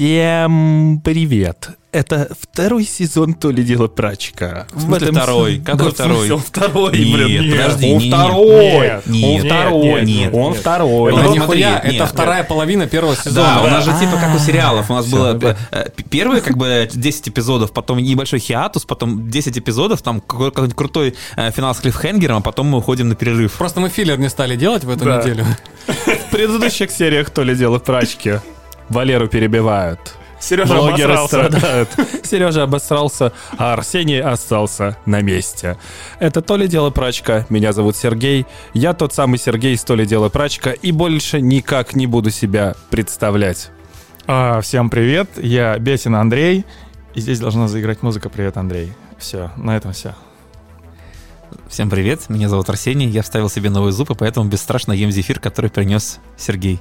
Всем привет! Это второй сезон «То ли дело прачка». В смысле второй? Какой Да, второй? смысле, он второй, Нет, блин. подожди, он не- не- второй. нет, нет, он второй. нет, нет, он нет. второй. Ну, Он- нихуя, нет. это вторая половина первого сезона. Да, у нас же типа как у сериалов. У нас всё, было да. э, п- первые как бы 10 эпизодов, потом небольшой хиатус, потом 10 эпизодов, там какой- какой-нибудь крутой э, финал с клиффхенгером, а потом мы уходим на перерыв. Просто мы филлер не стали делать в эту Да. неделю. В предыдущих сериях «То ли дело прачки» Валеру перебивают. Сережа Блогеры обосрался. страдают. Сережа обосрался, а Арсений остался на месте. Это «То ли дело прачка». Меня зовут Сергей. Я тот самый Сергей из «То ли дело прачка» и больше никак не буду себя представлять. А, всем привет, я Бесин Андрей, и здесь должна заиграть музыка «Привет, Андрей». Все, на этом все. Всем привет, меня зовут Арсений, я вставил себе новый зуб, и поэтому бесстрашно ем зефир, который принес Сергей.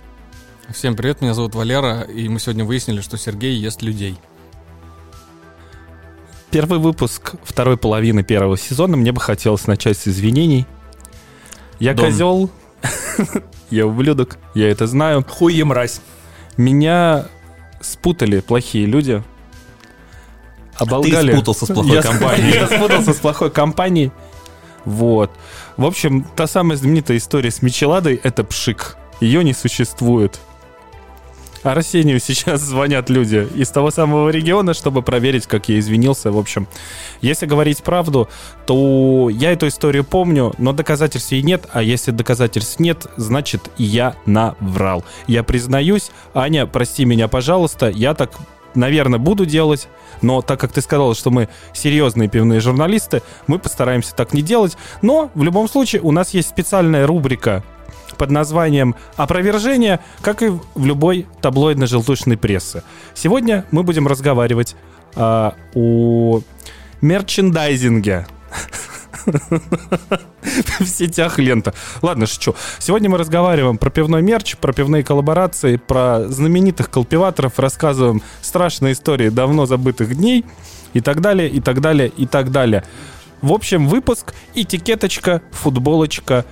Всем привет, меня зовут Валера, и мы сегодня выяснили, что Сергей ест людей. Первый выпуск второй половины первого сезона. Мне бы хотелось начать с извинений. Я Дон. козел, я ублюдок, я это знаю. Хуй мразь. Меня спутали плохие люди. Оболгали. спутался с плохой Я- компанией. Я спутался с плохой компанией. Вот. В общем, та самая знаменитая история с Мичеладой — это пшик. Ее не существует. Арсению сейчас звонят люди из того самого региона, чтобы проверить, как я извинился. В общем, если говорить правду, то я эту историю помню, но доказательств ей нет, а если доказательств нет, значит, я наврал. Я признаюсь, Аня, прости меня, пожалуйста, я так, наверное, буду делать, но так как ты сказал, что мы серьезные пивные журналисты, мы постараемся так не делать. Но в любом случае у нас есть специальная рубрика под названием «Опровержение», как и в любой таблоидно-желтушной прессы. Сегодня мы будем разговаривать а, о мерчендайзинге. В сетях лента. Ладно, шучу. Сегодня мы разговариваем про пивной мерч, про пивные коллаборации, про знаменитых колпиваторов, рассказываем страшные истории давно забытых дней и так далее, и так далее, и так далее. В общем, выпуск, этикеточка, футболочка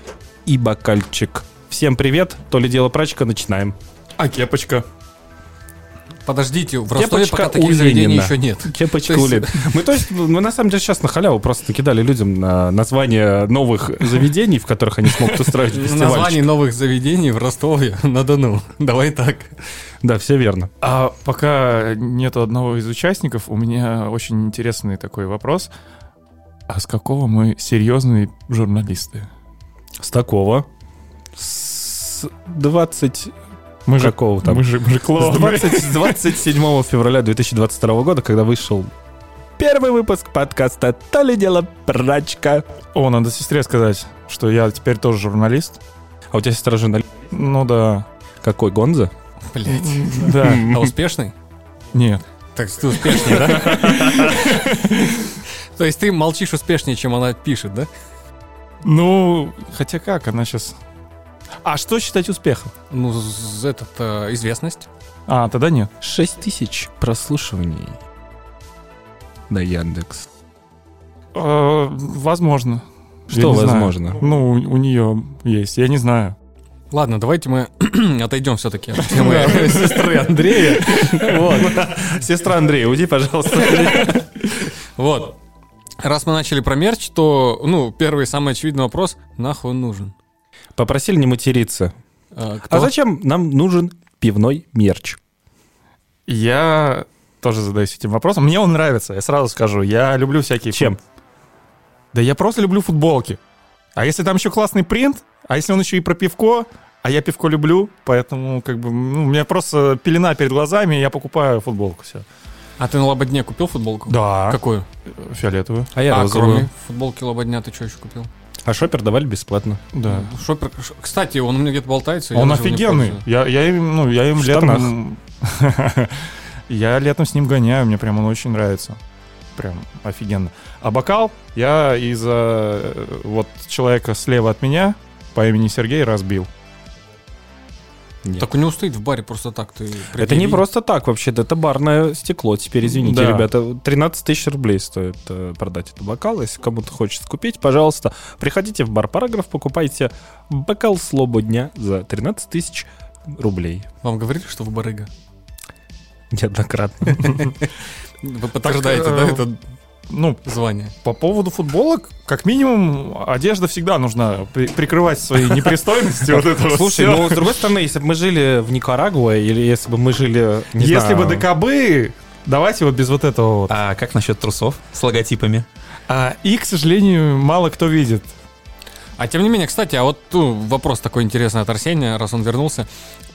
и бокальчик. Всем привет, то ли дело прачка, начинаем. А кепочка? Подождите, в Ростове Кепочка пока таких у заведений Ленина. еще нет. Кепочка То есть- улит. Мы, то есть, мы на самом деле сейчас на халяву просто накидали людям на название новых заведений, в которых они смогут устроить фестиваль. новых заведений в Ростове на Дону. Давай так. Да, все верно. А пока нету одного из участников, у меня очень интересный такой вопрос. А с какого мы серьезные журналисты? С такого. С 20... Мы же, Какого там? мы же, мы же С клоуны. 20 с 27 февраля 2022 года, когда вышел первый выпуск подкаста «То ли дело прачка». О, надо сестре сказать, что я теперь тоже журналист. А у тебя сестра журналист? Ну да. Какой, Гонза? Блять. Да. А успешный? Нет. Так ты успешнее, да? То есть ты молчишь успешнее, чем она пишет, да? Ну, хотя как, она сейчас... А что считать успехом? Ну, этот, э, известность. А, тогда нет. 6 тысяч прослушиваний на Яндекс. Э, возможно. Что знаю. возможно? Ну, у, у нее есть, я не знаю. Ладно, давайте мы отойдем все-таки от темы сестры Андрея. Вот. Сестра Андрея, уйди, пожалуйста. Вот. Раз мы начали про мерч, то, ну, первый самый очевидный вопрос, нахуй он нужен? Попросили не материться. А, кто? А зачем нам нужен пивной мерч? Я тоже задаюсь этим вопросом. Мне он нравится, я сразу скажу. Я люблю всякие... Чем? Да я просто люблю футболки. А если там еще классный принт, а если он еще и про пивко, а я пивко люблю, поэтому как бы ну, у меня просто пелена перед глазами, и я покупаю футболку все. А ты на Лободне купил футболку? Да. Какую? Фиолетовую. А я а розовую. кроме футболки Лободня ты что еще купил? А шопер давали бесплатно. Да. Шопер. Кстати, он у меня где-то болтается. Он офигенный. Я, я им, ну, я им В летом... Я летом с ним гоняю, мне прям он очень нравится. Прям офигенно. А бокал я из-за э, вот человека слева от меня по имени Сергей разбил. Нет. Так у него стоит в баре просто так. Ты Это не просто так вообще-то, это барное стекло. Теперь, извините, Да. ребята, 13 тысяч рублей стоит э, продать этот бокал. Если кому-то хочется купить, пожалуйста, приходите в бар Параграф, покупайте бокал слобо дня за 13 тысяч рублей. Вам говорили, что вы барыга? неоднократно. Вы подтверждаете, да, э, это Ну, звание? по поводу футболок, как минимум, одежда всегда нужна при- прикрывать свои непристойности. Вот это Слушай, ну, с другой стороны, если бы мы жили в Никарагуа, или если бы мы жили, Если бы ДКБ, давайте вот без вот этого вот. А как насчет трусов с логотипами? А их, к сожалению, мало кто видит. А тем не менее, кстати, а вот ну, вопрос такой интересный от Арсения, раз он вернулся.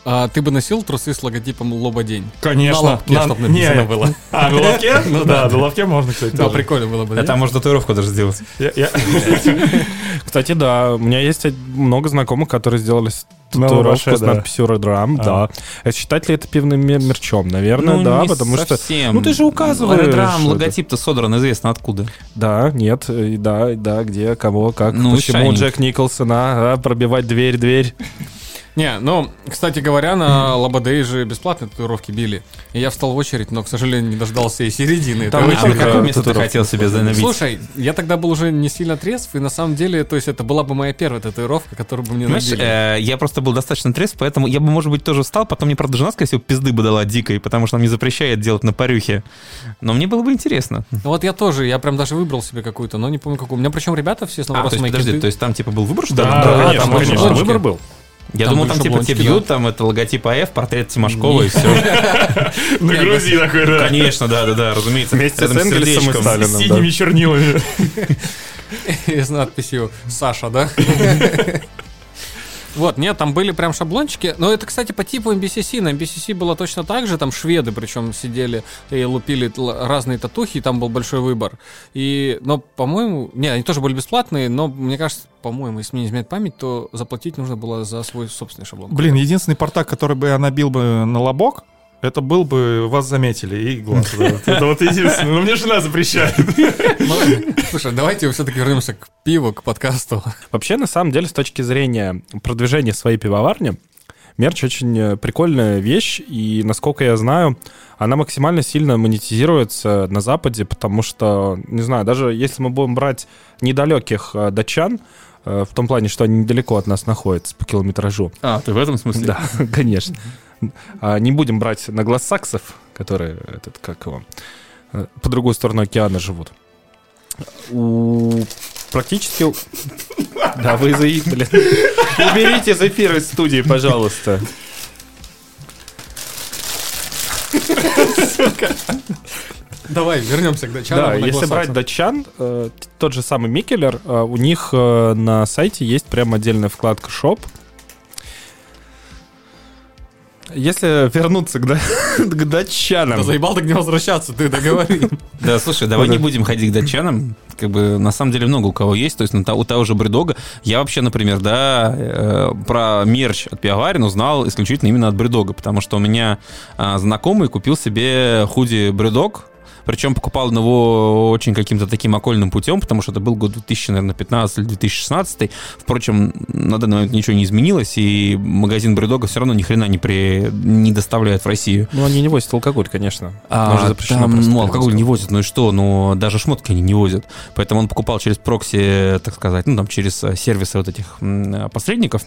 А ты бы носил трусы с логотипом Лоба День? Конечно. На лобке, чтоб написано не. было. А, на лобке? Ну да, на лобке можно, кстати. Да, прикольно было бы. Там можно татуировку даже сделать. Кстати, да, у меня есть много знакомых, которые сделали На татуировку с да. надписью Редрам, А. да. А Считать ли это пивным мер- мерчом? Наверное, Ну, да, потому что... Ну, ты же указываешь Редрам, это. логотип-то содран известно откуда. Да, нет, э, да, да, где, кого, как, Ну, почему. Джек Николсона, а, пробивать дверь, дверь. Не, ну, кстати говоря, на Лободей же бесплатные татуировки били. И я встал в очередь, но, к сожалению, не дождался и середины. Там А какое место ты хотел себе занабить? Слушай, я тогда был уже не сильно трезв, и на самом деле, то есть это была бы моя первая татуировка, которую бы мне Знаешь, набили. э, я просто был достаточно трезв, поэтому я бы, может быть, тоже встал, потом мне, правда, жена, скорее всего, пизды бы дала дикой, потому что она мне запрещает делать на парюхе. Но мне было бы интересно. Ну Вот я тоже, я прям даже выбрал себе какую-то, но не помню какую. У меня причем ребята все с А, то есть, подожди, киты. то есть там, типа, был выбор, что ли? Да, да, конечно, там конечно, выбор был. Я Там думал, там, типа, тебе бьют, там это логотип АФ, портрет Тимошкова и все. На груди такой, да. Конечно, да, да, да, разумеется. Вместе с Энгельсом и. Сталином. С синими чернилами. И с надписью «Саша», да? Вот, нет, там были прям шаблончики. Но это, кстати, по типу MBCC. На MBCC было точно так же. Там шведы причем сидели и лупили разные татухи, и там был большой выбор. И, но, по-моему... Не, они тоже были бесплатные, но, мне кажется, по-моему, если мне не изменяет память, то заплатить нужно было за свой собственный шаблон. Блин, единственный портак, который бы я набил бы на лобок, это был бы вас заметили и глаз. да. Это вот единственное. Но мне жена запрещает. Ну, Слушай, давайте все-таки вернемся к пиву, к подкасту. Вообще, на самом деле, с точки зрения продвижения своей пивоварни, мерч очень э, прикольная вещь, и, насколько я знаю, она максимально сильно монетизируется на Западе, потому что, не знаю, даже если мы будем брать недалеких э, датчан, э, в том плане, что они недалеко от нас находятся по километражу. А, ты в этом смысле? Да, конечно. А, Не будем брать наглосаксов, которые, этот, как его, э, по другую сторону океана живут. У практически... Да, вы заи... блин. Уберите из эфира из студии, пожалуйста. Давай, вернемся к датчанам. Да, если брать датчан, э, тот же самый Mikkeller, э, у них э, на сайте есть прям отдельная вкладка «Shop». Если вернуться к, да- к датчанам... Да заебал так не возвращаться, ты договори. Да, слушай, давай не будем ходить к датчанам. Как бы на самом деле много у кого есть. То есть то- у того же BrewDog а. Я вообще, например, да, э, про мерч от Пиаварин узнал исключительно именно от Бредога, потому что у меня а, знакомый купил себе худи Бредог. Причем покупал он его очень каким-то таким окольным путем, потому что это был год 2015 или 2016. Впрочем, на данный момент ничего не изменилось, и магазин Бредога все равно ни хрена не, при... не доставляет в Россию. Ну, они не возят алкоголь, конечно. А, там, ну, алкоголь не возят, ну и что? Ну, даже шмотки они не возят. Поэтому он покупал через прокси, так сказать, ну, там, через э, сервисы вот этих э, посредников.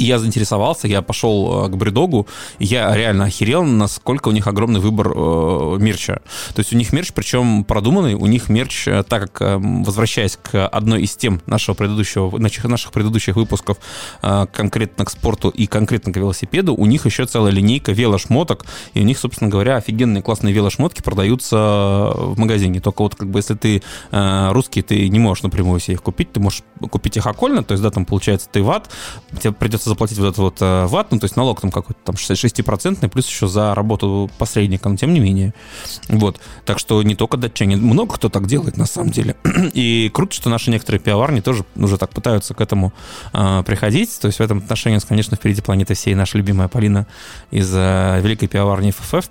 Я заинтересовался, я пошел э, к Бредогу, я реально охерел, насколько у них огромный выбор э, мерча. То есть у них мерч, причем продуманный, у них мерч, э, так как, э, возвращаясь к одной из тем нашего предыдущего, наших, наших предыдущих выпусков, э, конкретно к спорту и конкретно к велосипеду, у них еще целая линейка велошмоток, и у них, собственно говоря, офигенные классные велошмотки продаются в магазине. Только вот как бы если ты э, русский, ты не можешь напрямую себе их купить, ты можешь купить их окольно, то есть, да, там получается ты ват, тебе придется заплатить вот этот вот э, ват, ну, то есть налог там какой-то там 6%, плюс еще за работу посредника, но тем не менее. Вот. Так что не только датчане, много кто так делает на самом деле. И круто, что наши некоторые пивоварни тоже уже так пытаются к этому э, приходить. То есть в этом отношении, конечно, впереди планеты всей наша любимая Полина из э, великой пивоварни ФФ.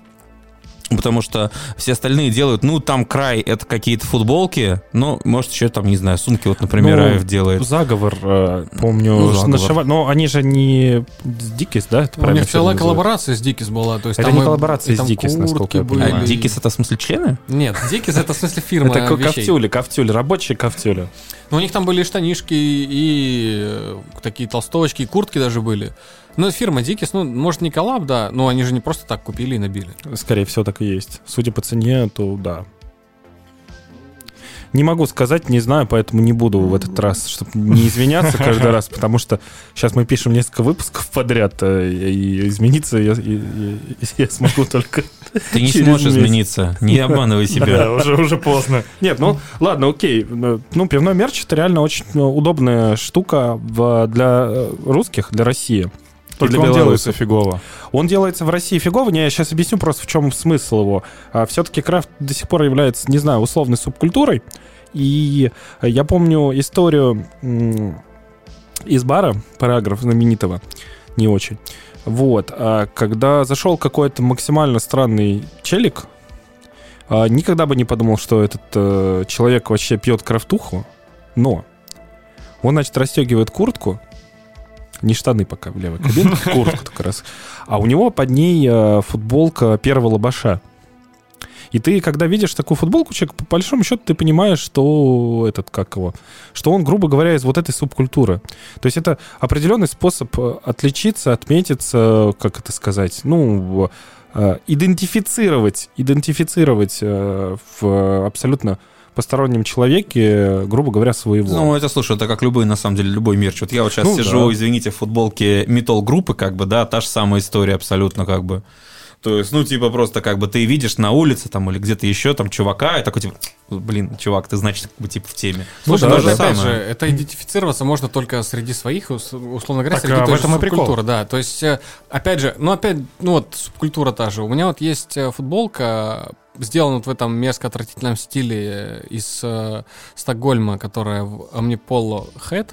Потому что все остальные делают, ну, там край, это какие-то футболки, ну, может, еще там, не знаю, сумки, вот, например, Ну, АФ делает. Заговор, э, помню, Ну, заговор. нашивали- Но они же не с Дикис, да? это У правильно них целая коллаборация с Дикис была. То есть Это там не и- коллаборация и с Dickies, насколько я понимаю. были. А Дикис это в смысле члены? Нет, Дикис это в смысле фирма Это ковтюли, ковтюли, рабочие ковтюли. Ну, у них там были и штанишки, и э, такие толстовочки, и куртки даже были. Ну, фирма Дикис, ну, может, не коллаб, да, но они же не просто так купили и набили. Скорее всего, так и есть. Судя по цене, то да. Не могу сказать, не знаю, поэтому не буду в этот раз, чтобы не извиняться каждый раз, потому что сейчас мы пишем несколько выпусков подряд, э, и измениться я, я- я- смогу только... Ты не через сможешь месяц. измениться. Не обманывай себя. Да, уже, уже поздно. Нет, ну ладно, окей. Ну, пивной мерч это реально очень э, удобная штука для э, русских, для России. Только для он делается фигово. Он делается в России фигово. Не, я сейчас объясню просто, в чем смысл его. все-таки крафт до сих пор является, не знаю, условной субкультурой. И я помню историю из бара, параграф знаменитого, не очень. Вот, а когда зашел какой-то максимально странный челик, а, никогда бы не подумал, что этот э, человек вообще пьет крафтуху, но он, значит, расстегивает куртку, не штаны пока в левой кабинке, куртку как раз, а у него под ней э, футболка первого лобаша. И ты, когда видишь такую футболку, человек, по большому счету, ты понимаешь, что этот, как его, что он, грубо говоря, из вот этой субкультуры. То есть это определенный способ э, отличиться, отметиться, как это сказать, ну, э, идентифицировать, идентифицировать в абсолютно постороннем человеке, грубо говоря, своего. Ну, это, слушай, это как любой, на самом деле, любой мерч. Вот я вот сейчас Ну, сижу, да. извините, в футболке метал группы, как бы, да, та же самая история абсолютно, как бы. То есть, ну, типа, просто как бы ты видишь на улице там или где-то еще там чувака, и такой, типа, блин, чувак, ты, значит, как бы, типа, в теме. Слушай, да, ну, да. опять самое. же, это идентифицироваться можно только среди своих, ус- условно говоря, Так, среди а той в же этом субкультуры, да. То есть, э, опять же, ну опять, ну вот субкультура та же. У меня вот есть э, футболка, сделана вот в этом мерзко отвратительном стиле э, из э, Стокгольма, которая в Omnipolo Head,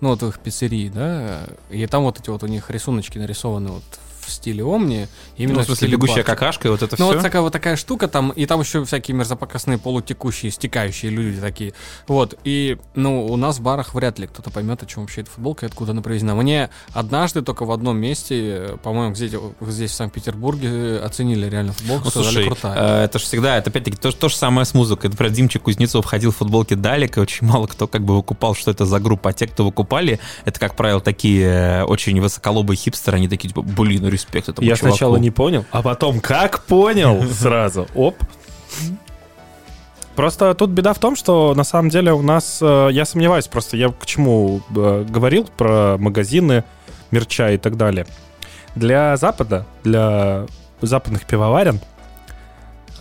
ну вот в их пиццерии, да, и там вот эти вот у них рисуночки нарисованы вот в стиле Омни, именно Ну, в смысле, стиле бегущая Бахча. какашка, и вот это Ну, все. вот такая вот такая штука там, и там еще всякие мерзопакостные, полутекущие, стекающие люди такие. Вот, и, ну, у нас в барах вряд ли кто-то поймет, о чем вообще эта футболка и откуда она привезена. Мне однажды только в одном месте, по-моему, здесь, здесь в Санкт-Петербурге, э, оценили реально футболку, Ну, слушай, крутая. э, это же всегда, это опять-таки то, то же самое с музыкой. Например, Димчик Кузнецов ходил в футболке Далек, и очень мало кто как бы выкупал, что это за группа. А те, кто выкупали, это, как правило, такие э, очень высоколобые хипстеры, они такие, типа, блин, респект этому Я чуваку. сначала не понял, а потом как понял сразу. Оп. Просто тут беда в том, что на самом деле у нас, э, я сомневаюсь, просто я к чему э, говорил про магазины, мерча и так далее. Для Запада, для западных пивоварен,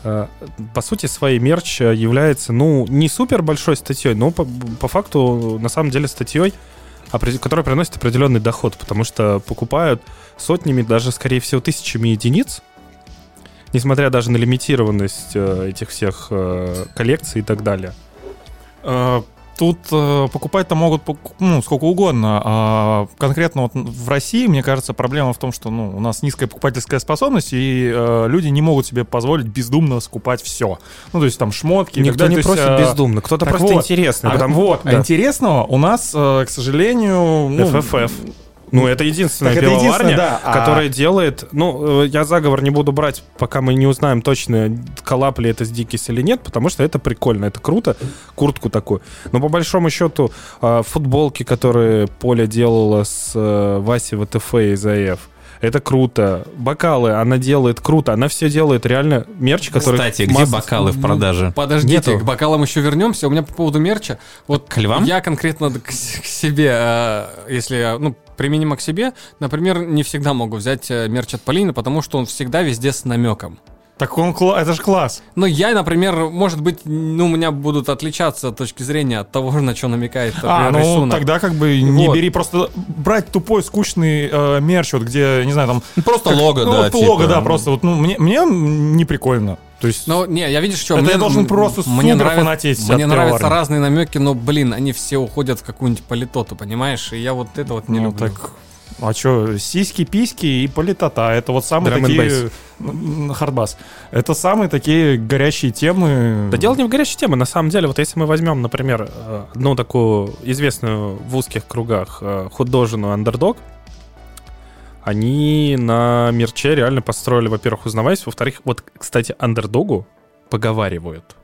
э, по сути, своей мерч является, ну, не супер большой статьей, но по, по факту, на самом деле, статьей, которая приносит определенный доход, потому что покупают сотнями, даже, скорее всего, тысячами единиц, несмотря даже на лимитированность э, этих всех э, коллекций и так далее. Тут э, покупать-то могут ну, сколько угодно. А конкретно вот в России, мне кажется, проблема в том, что ну, у нас низкая покупательская способность, и э, люди не могут себе позволить бездумно скупать все. Ну, то есть там шмотки. Никто далее. не То есть, просит э, бездумно, кто-то просто вот. интересный. А, потому- вот, а да. интересного у нас, э, к сожалению... ну, FFF. Ну, это единственная Так это пивоварня, единственное, да, а- которая делает... Ну, э, я заговор не буду брать, пока мы не узнаем точно, коллап ли это с Дикис или нет, потому что это прикольно, это круто, куртку такую. Но по большому счету, э, футболки, которые Поля делала с э, Васей ВТФ из АФ, это круто. Бокалы она делает круто. Она все делает реально мерч, который... Кстати, где масса- бокалы в продаже? Подождите, нету. к бокалам еще вернемся. У меня по поводу мерча. Вот К львам? Я конкретно к, к себе, если, ну, применимо к себе, например, не всегда могу взять э, мерч от Полины, потому что он всегда везде с намеком. Так он, кла- это же класс. Но я, например, может быть, ну, у меня будут отличаться точки зрения от того, на что намекает А, например, ну рисунок. тогда как бы не Вот. бери просто брать тупой скучный э, мерч, вот где, не знаю, там... Ну, Просто как- лого, ну, да, вот типа. лого, да, просто вот, ну, мне, мне не прикольно. То есть... Ну, не, я видишь, что Это мне, я должен просто мне супер нравится, фанатеть Мне нравятся разные намеки, но, блин, они все уходят в какую-нибудь политоту, понимаешь? И я вот это вот не ну, люблю. так... А что, сиськи, письки и политота. Это вот самые Drum такие... Хардбас. Это самые такие горячие темы. Да дело не в горячей теме. На самом деле, вот если мы возьмем, например, э, одну такую известную в узких кругах э, художественную андердог, они на мерче реально построили, во-первых, узнавайся, во-вторых, вот, кстати, андердогу поговаривают.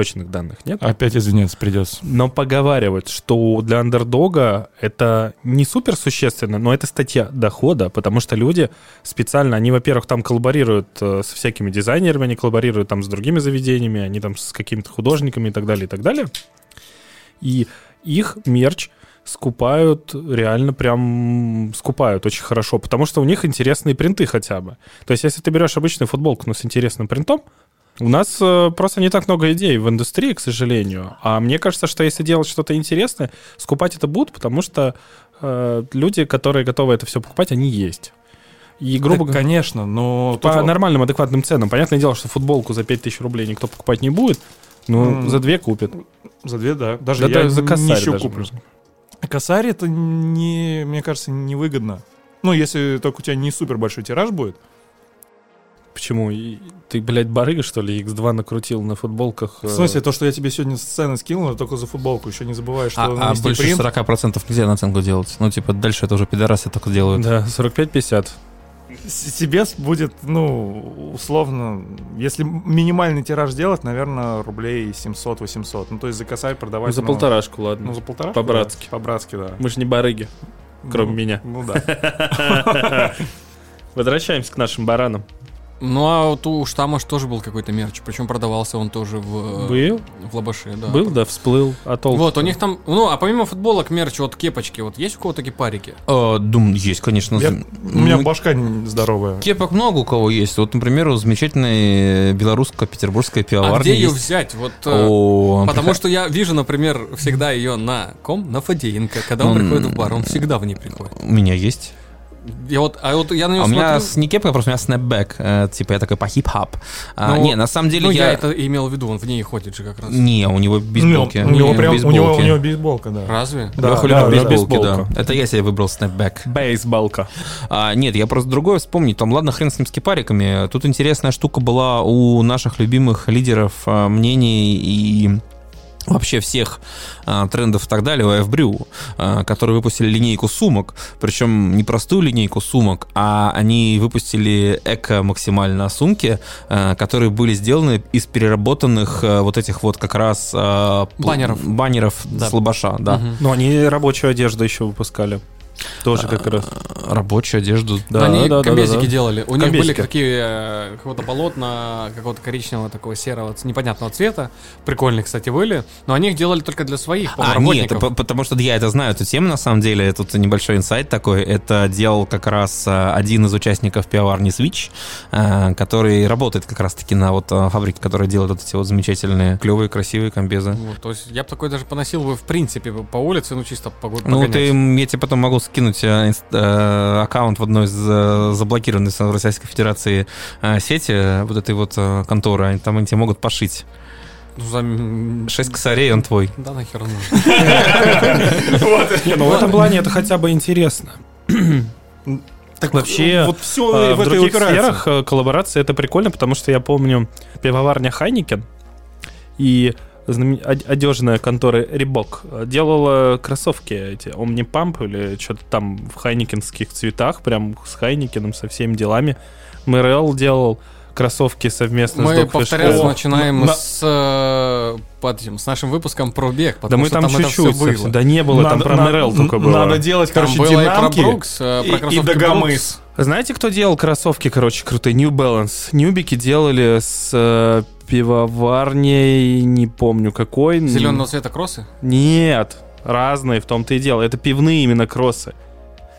То точных данных нет. Опять извиняться придется. Но поговаривают, что для андердога это не супер существенно, но это статья дохода, потому что люди специально, они, во-первых, там коллаборируют э, со всякими дизайнерами, они коллаборируют там с другими заведениями, они там с какими-то художниками и так далее, и так далее. И их мерч скупают, реально прям скупают очень хорошо, потому что у них интересные принты хотя бы. То есть, если ты берешь обычную футболку, но с интересным принтом, у нас э, просто не так много идей в индустрии, к сожалению. А мне кажется, что если делать что-то интересное, скупать это будут, потому что э, люди, которые готовы это все покупать, они есть. И грубо говоря, конечно, но... по тут- нормальным, адекватным ценам. Понятное дело, что футболку за 5000 рублей никто покупать не будет, но М. за две купит. За две, да. Даже Да я за нищую даже куплю. можно. Косарь это не, мне кажется, невыгодно. Ну, если только у тебя не супер большой тираж будет. Почему? И Ты, блядь, барыга, что ли, X2 накрутил на футболках? В смысле, то, что я тебе сегодня с цены скинул, это только за футболку. Еще не забывай, что А, а больше принт. 40% нельзя наценку делать. Ну, типа, дальше это уже пидорасы только делают. Да, 45-50. С- Себе будет, ну, условно, если минимальный тираж делать, наверное, рублей 700-800. Ну, то есть за косарь продавать... Ну, за ну, полторашку, ладно. Ну, за полтора? По-братски. По-братски, да. Мы же не барыги, кроме Ну, меня. Ну да. Возвращаемся к нашим баранам. Ну, а вот у Штама тоже был какой-то мерч, причем продавался он тоже в... Был? В Лабаше, да. Был, да, всплыл. А толку? Вот, у них там, ну, а помимо футболок, мерч, вот кепочки, вот есть у кого-то кипарики? Э, Дум, есть, конечно. Я- У меня Ну, башка здоровая. Кепок много у кого есть. Вот, например, у замечательной белорусско-петербургской пивоварни а где ее есть. взять? Вот, э, О, потому что я вижу, например, всегда ее на ком? На Фадеенко. Когда он М. приходит в бар, он всегда в ней приходит. у меня есть. Я вот, а вот я на нее А у меня с- не кепка, просто у меня snapback. Э, типа я такой по хип-хап. А, Ну, не, на самом деле Ну, я я... это имел в виду, он в ней ходит же как раз. Не, у него бейсболки. У него Не, прям, у него, у бейсболки. него бейсболка, да. Разве? Да, да, да, бейсболки, да. бейсболка. Это я себе выбрал снэпбэк. Бейсболка. А, нет, я просто другое вспомнить. Там, ладно, хрен с ним с кипариками. Тут интересная штука была у наших любимых лидеров а, мнений и вообще всех а, трендов и так далее, у F-Brew, а, которые выпустили линейку сумок, причем не простую линейку сумок, а они выпустили эко-максимально сумки, а, которые были сделаны из переработанных а, вот этих вот как раз а, Баннеров. баннеров Да. с лобаша, да. Мгм. Ну, они рабочую одежду еще выпускали. Тоже как раз. Рабочую одежду. Да, Они да, да, комбезики да. делали. У них были Комбезики. такие э, какого-то полотна, какого-то коричневого, такого серого, непонятного цвета. Прикольные, кстати, были. Но они их делали только для своих, А, нет, потому что я это знаю, эту тему, на самом деле, тут небольшой инсайт такой, это делал как раз а, один из участников пивоварни Switch, а, который работает как раз-таки на вот а, фабрике, которая делает вот эти вот замечательные, клевые, красивые комбезы. Вот, то есть я бы такой даже поносил бы в принципе по улице, ну чисто погоду Ну, ты, я тебе потом могу скинуть инст- э, аккаунт в одной из э, заблокированной в Российской Федерации э, сети э, вот этой вот э, конторы, они там они тебе могут пошить. Шесть косарей, он твой. Да нахер нужно. Ну в этом плане это хотя бы интересно. Так Вообще, вот все в, в других сферах э, коллаборации это прикольно, потому что я помню пивоварня Хайникен и знамен- од- одежная контора Рибок делала кроссовки эти Omni Pump или что-то там в хайникенских цветах, прям с Хайникеном, со всеми делами. Мэрил делал кроссовки совместно с Мы Dogfish повторяться Club. начинаем на- с, э, под этим, с нашим выпуском про бег, Да мы что там там, чуть-чуть, все было. да не было, там Надо- про на- Мэрил только было. Надо делать, Там короче, было и про динамки Брукс, э, и, про и кроссовки Дагомыс. Знаете, кто делал кроссовки, короче, крутые? New Balance. Ньюбики делали с э, пивоварней, не помню какой. Зеленого цвета кроссы? Нет, разные в том-то и дело. Это пивные именно кроссы.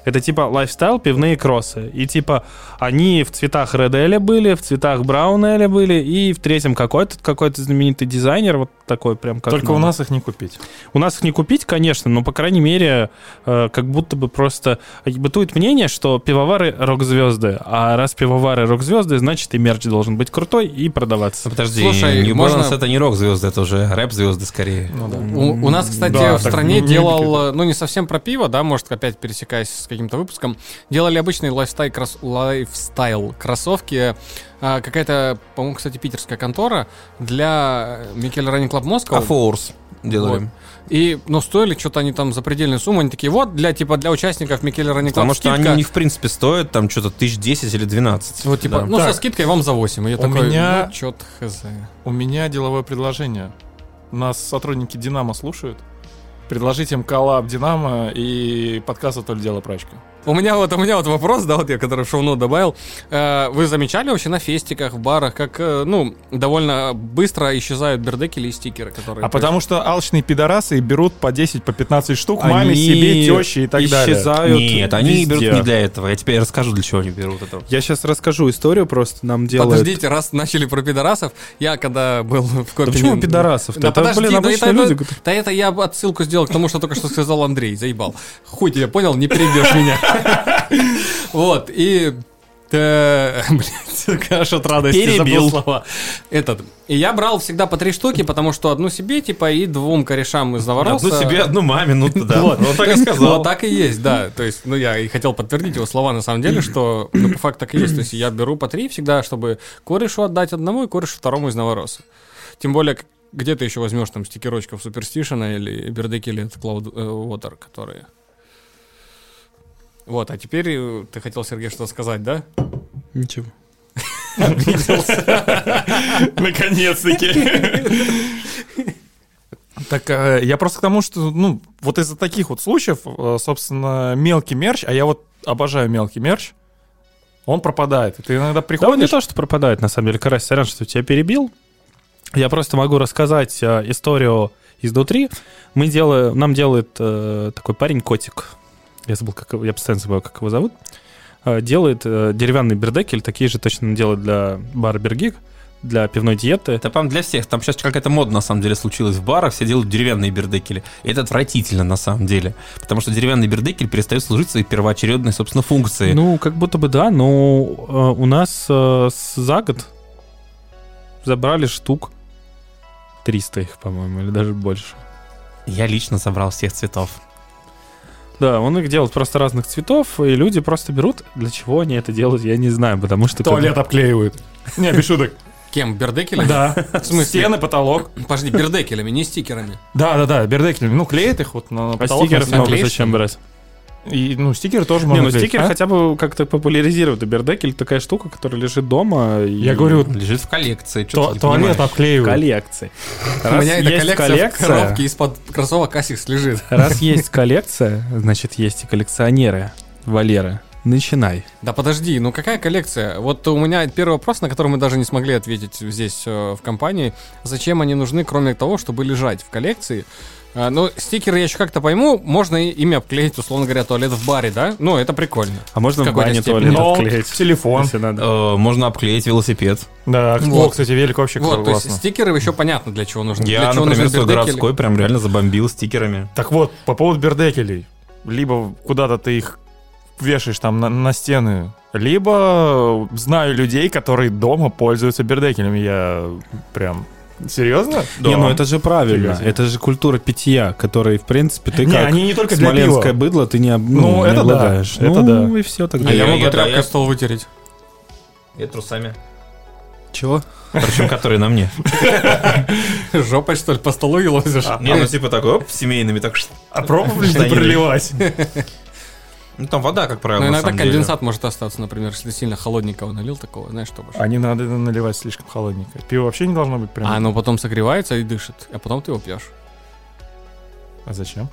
Это типа лайфстайл, пивные кроссы. И типа они в цветах Red Ale были, в цветах Brown Ale были, и в третьем какой-то какой-то знаменитый дизайнер, вот такой прям как Только у надо. нас их не купить. У нас их не купить, конечно, но, по крайней мере, э, как будто бы просто бытует мнение, что пивовары рок-звезды, а раз пивовары рок-звезды, значит и мерч должен быть крутой и продаваться. Подожди, Слушай, New можно- Balance это не рок-звезды, это уже рэп-звезды скорее. Ну да. У, у нас, кстати, Да, в стране не- не делал, любите э, ну не совсем про пиво, да, может, опять пересекаясь с каким-то выпуском, делали обычные lifestyle, крос- lifestyle кроссовки. А, какая-то, по-моему, кстати, питерская контора для Mikkeller Running Club Москва. А Force делали. Вот. И, ну, стоили что-то они там запредельную сумму. Они такие, вот, для, типа, для участников Mikkeller Running Потому что скидка. они, в принципе, стоят там что-то тысяч 10 или 12. Вот, типа, Да. ну, Так. со скидкой вам за 8. И я У такой, меня- ну, чё-то хз. У меня деловое предложение. Нас сотрудники Динамо слушают. Предложите им коллаб Динамо и подкаст «То ли дело прачка». У меня вот у меня вот вопрос, да, вот я который в шоу добавил. Э, Вы замечали вообще на фестиках, в барах, как, э, ну, довольно быстро исчезают бирдекели и стикеры, которые... А потому что алчные пидорасы берут по 10, по 15 штук Они маме, себе, теще и так далее. исчезают Нет, они везде. берут не для этого. Я тебе расскажу, для чего они берут это. Я сейчас расскажу историю, просто нам делают... Подождите, раз начали про пидорасов, я когда был в Да Копине... почему пидорасов? Да это, подожди, блин, да обычные это- люди. это- Да это я отсылку сделал к тому, что только что сказал Андрей, заебал. Хуй тебя понял, не перебьешь меня. Вот, и... э, Блять, каш от радости забыл Перебил. слова. Этот. И я брал всегда по три штуки, потому что одну себе, типа, и двум корешам из Новороса. Одну себе, одну маме, ну да. Вот. Он так и Вот сказал. так и есть, да. То есть, ну, я и хотел подтвердить его слова на самом деле, что ну, по факту так и есть. То есть, я беру по три всегда, чтобы корешу отдать одному и корешу второму из Новороса. Тем более, где ты еще возьмешь там стикерочков Суперстишена или Бердеки или Cloud э, Water, которые... Вот, а теперь э, ты хотел, Сергей, что сказать, да? Ничего. Наконец-таки. Так э, я просто к тому, что, ну, вот из-за таких вот случаев, э, собственно, мелкий мерч, а я вот обожаю мелкий мерч, он пропадает. И ты иногда Да он не приходишь... то, что пропадает, на самом деле. Карась, сорян, что тебя перебил. Я просто могу рассказать историю изнутри. Мы делаем, нам делает э, такой парень котик. Я забыл, как я постоянно забываю, как его зовут. Э, делает э, деревянный бердекель, такие же точно он делает для бара Бергик, для пивной диеты. Это, по для всех. Там сейчас какая-то мода, на самом деле, случилась в барах. Все делают деревянные бердекели. И это отвратительно, на самом деле. Потому что деревянный бердекель перестает служить своей первоочередной, собственно, функции. Ну, как будто бы да, но э, у нас за год забрали штук 300 их, по-моему, или даже больше. Я лично собрал всех цветов. Да, он их делает просто разных цветов, и люди просто берут. Для чего они это делают, я не знаю, потому что... Туалет обклеивают. Не, без шуток. Кем? Бердекелями? Да. В смысле? Стены, потолок. Подожди, бердекелями, не стикерами. Да, да, да, бердекелями. Ну, клеят их вот на А потолок. стикеров на много зачем брать? И, ну, стикеры тоже Не, можно ну клеить. стикер А? хотя бы как-то популяризирует. Бердекель такая штука, которая лежит дома. и Я говорю, Лежит в коллекции. Не туалет понимаешь? в обклеивают. коллекции. У Раз меня эта есть коллекция, в коллекция, коробке из-под кроссовок Asics лежит. раз есть коллекция, значит, есть и коллекционеры. Валера, начинай. Да подожди, ну какая коллекция? Вот у меня первый вопрос, на который мы даже не смогли ответить здесь э, в компании. Зачем они нужны, кроме того, чтобы лежать в коллекции? А, ну, стикеры я еще как-то пойму, можно ими обклеить, условно говоря, туалет в баре, да? Ну, это прикольно. А можно В в бане туалет Ноут, отклеить? телефон. Если надо. Э, Можно обклеить велосипед. Да, Вот. о, кстати, велик вообще Вот, то есть стикеры еще понятно, для чего нужны. для Я, чего например, свой городской прям реально забомбил стикерами. Так вот, по поводу бердекелей. Либо куда-то ты их вешаешь там на, на стены, либо знаю людей, которые дома пользуются бердекелями. Я прям... Серьезно? Не, ну это же правильно. Себе. Это же культура питья, которой, в принципе, ты Не, как они не только смоленское пива. быдло, ты не, Ну, ну, не это да, обладаешь. это ну, да. и все тогда. А я Я- могу я- тряпкой я- стол вытереть. И трусами. Чего? Причем, которые на мне. Жопой, что ли, по столу елозишь? Не, ну типа такой, оп, семейными так что. А пробовали проливать? Ну там вода, как правило, Но на иногда самом деле. конденсат может остаться, например, если ты сильно холодненького налил такого, знаешь, чтобы... А не надо наливать слишком холодненько. Пиво вообще не должно быть прям... А оно потом согревается и дышит, а потом ты его пьешь. А зачем?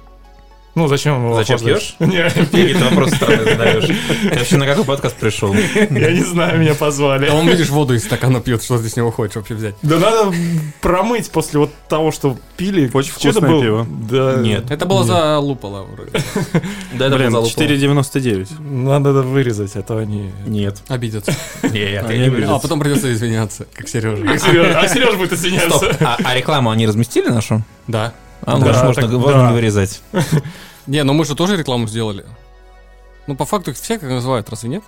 Ну, зачем его Зачем пьешь? Не, Какие-то вопросы странные задаешь. Ты вообще на какой подкаст пришел? Я не знаю, меня позвали. А он, видишь, воду из стакана пьет, что ты с него хочешь вообще взять? Да надо промыть после вот того, что пили. Очень вкусное пиво. Да. Нет. Это было за лупола вроде. Да, это Блин, было залупало. 4,99. Надо это вырезать, а то они... Нет. Обидятся. Нет, я А, не я вырезал. А потом придется извиняться, как Сережа. А Сереж будет извиняться. а, а рекламу они разместили нашу? Да. А, ну, Да, можно, так можно да. не вырезать. Не, ну мы же тоже рекламу сделали. Ну, по факту их все как называют, разве нет?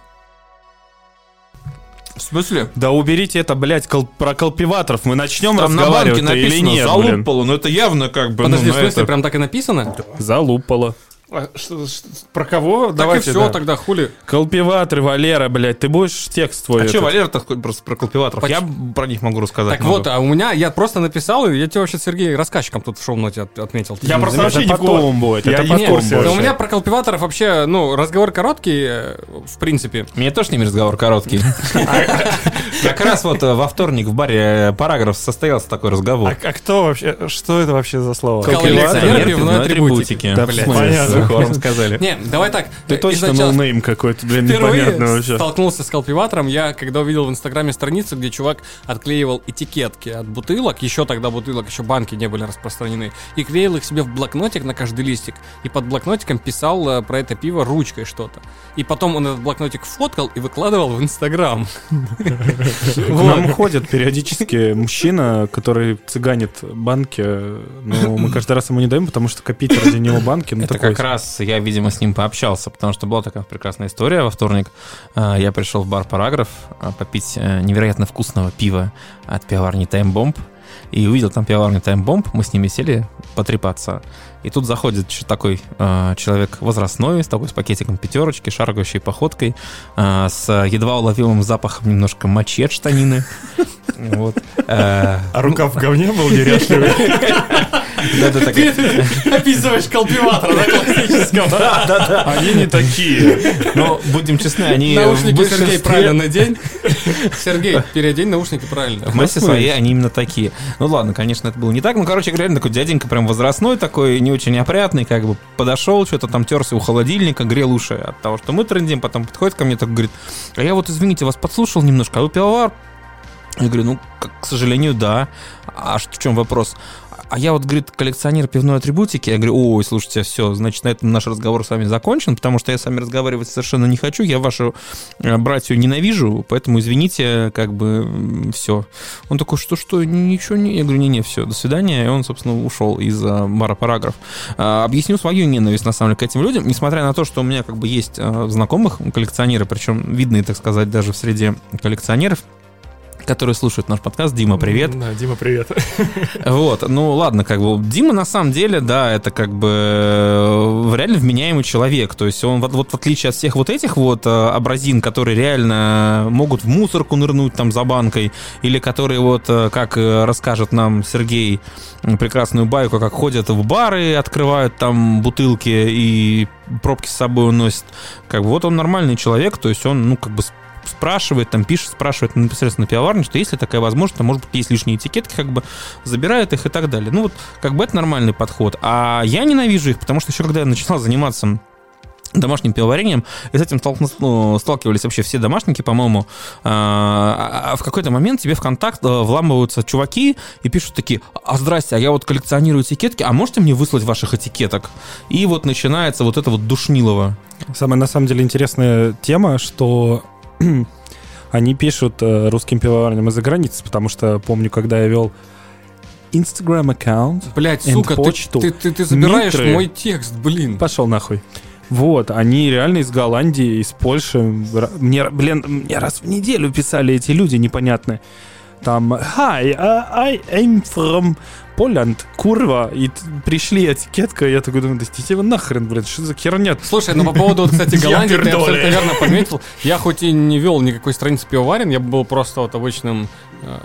В смысле? Да уберите это, блядь, кол- про колпиваторов. Мы начнем Там на банке разговаривать или написано нет, блин? «залупало», но это явно как бы... Подожди, ну, в смысле, это- прям так и написано? Залупало. А что- что- про кого? Так Давайте, и все, да. тогда хули. Колпиваторы, Валера, блядь, ты будешь текст твой А что, этот? Валера, так просто про колпиваторов? Поч- Я про них могу рассказать. Так много. вот, а у меня, я просто написал, и я тебе вообще, Сергей, рассказчиком тут в шоу-ноте от- отметил. Я не просто заметил? вообще Это никакого- потом будет, Я это не в потом курсе будет. Да у меня про колпиваторов вообще, ну, разговор короткий, э, в принципе. Меня тоже с ними разговор короткий. Как раз вот э, во вторник в баре Параграф состоялся такой разговор. А, а кто вообще, что это вообще за слово? Коллекционер пивной атрибутики. Да, Хором сказали. Не, давай так. Ты точно no name какой-то, блин, непонятно вообще. столкнулся с колпиватором я, когда увидел в Инстаграме страницу, где чувак отклеивал этикетки от бутылок, еще тогда бутылок, еще банки не были распространены, и клеил их себе в блокнотик на каждый листик, и под блокнотиком писал э, про это пиво ручкой что-то. И потом он этот блокнотик фоткал и выкладывал в Инстаграм. К нам ходит периодически мужчина, который цыганит банки, но мы каждый раз ему не даем, потому что копить ради него банки, ну такой раз я, видимо, с ним пообщался, потому что была такая прекрасная история во вторник. А, Я пришел в бар «Параграф» а, попить э, невероятно вкусного пива от пивоварни «Таймбомб». И увидел там пивоварню «Таймбомб», мы с ними сели потрепаться. И тут заходит такой э, человек возрастной, с такой с пакетиком пятерочки, шаргающей походкой, э, с едва уловимым запахом немножко мочи от штанины. Э, А рукав в говне был неряшливый? Так- Описываешь колпиватора на классическом. Они не такие. Но, будем честны, они Наушники Сергей правильно надень. Сергей, переодень наушники правильно. В массе своей они именно такие. Ну ладно, конечно, это было не так. Ну, короче, реально такой дяденька прям возрастной такой, не очень опрятный, как бы подошел, что-то там терся у холодильника, грел уши от того, что мы трендим, потом подходит ко мне так говорит, а я вот, извините, вас подслушал немножко, а вы пивовар? Я говорю, ну, к, к сожалению, да. А что, в чем вопрос? А я вот, говорит, коллекционер пивной атрибутики. Я говорю, ой, слушайте, все, значит, на этом наш разговор с вами закончен, потому что я с вами разговаривать совершенно не хочу, я вашу э, братью ненавижу, поэтому извините, как бы, все. Он такой, что-что, ничего не... Я говорю, не-не, все, до свидания. И он, собственно, ушел из э, бара «Параграф». А, Объясню свою ненависть, на самом деле, к этим людям. Несмотря на то, что у меня, как бы, есть э, знакомых коллекционеры, причем видные, так сказать, даже в среде коллекционеров, которые слушают наш подкаст. Дима, привет. Да, Дима, привет. Вот, ну ладно, как бы Дима на самом деле, да, это как бы э, реально вменяемый человек. То есть он вот, вот в отличие от всех вот этих вот э, абразин, которые реально могут в мусорку нырнуть там за банкой, или которые вот, э, как расскажет нам Сергей, прекрасную байку, как ходят в бары, открывают там бутылки и пробки с собой уносят. Как бы вот он нормальный человек, то есть он, ну, как бы спрашивает, там пишет, спрашивает непосредственно пивоварню, что если такая возможность, то, может быть, есть лишние этикетки, как бы забирает их и так далее. Ну вот, как бы это нормальный подход. А я ненавижу их, потому что еще когда я начинал заниматься домашним пивоварением, и с этим ну, сталкивались вообще все домашники, по-моему, а, а в какой-то момент тебе в контакт э, вламываются чуваки и пишут такие, а здрасте, а я вот коллекционирую этикетки, а можете мне выслать ваших этикеток? И вот начинается вот это вот душнилово. Самая на самом деле интересная тема, что они пишут э, русским пивоварням из-за границы, потому что помню, когда я вел Instagram аккаунт, Блять, сука, ты, почту. ты, ты, ты забираешь Митры. мой текст, блин. пошел нахуй. Вот, они реально из Голландии, из Польши. Мне, блин, мне раз в неделю писали эти люди непонятные. Там, hi, uh, I am from Poland, курва. И пришли этикетка, и я такой думаю, да идите вы нахрен, блин, что за херня? Слушай, ну по поводу, кстати, Голландии, ты абсолютно верно подметил. Я хоть и не вел никакой страницы пивоварен, я был просто вот обычным... э,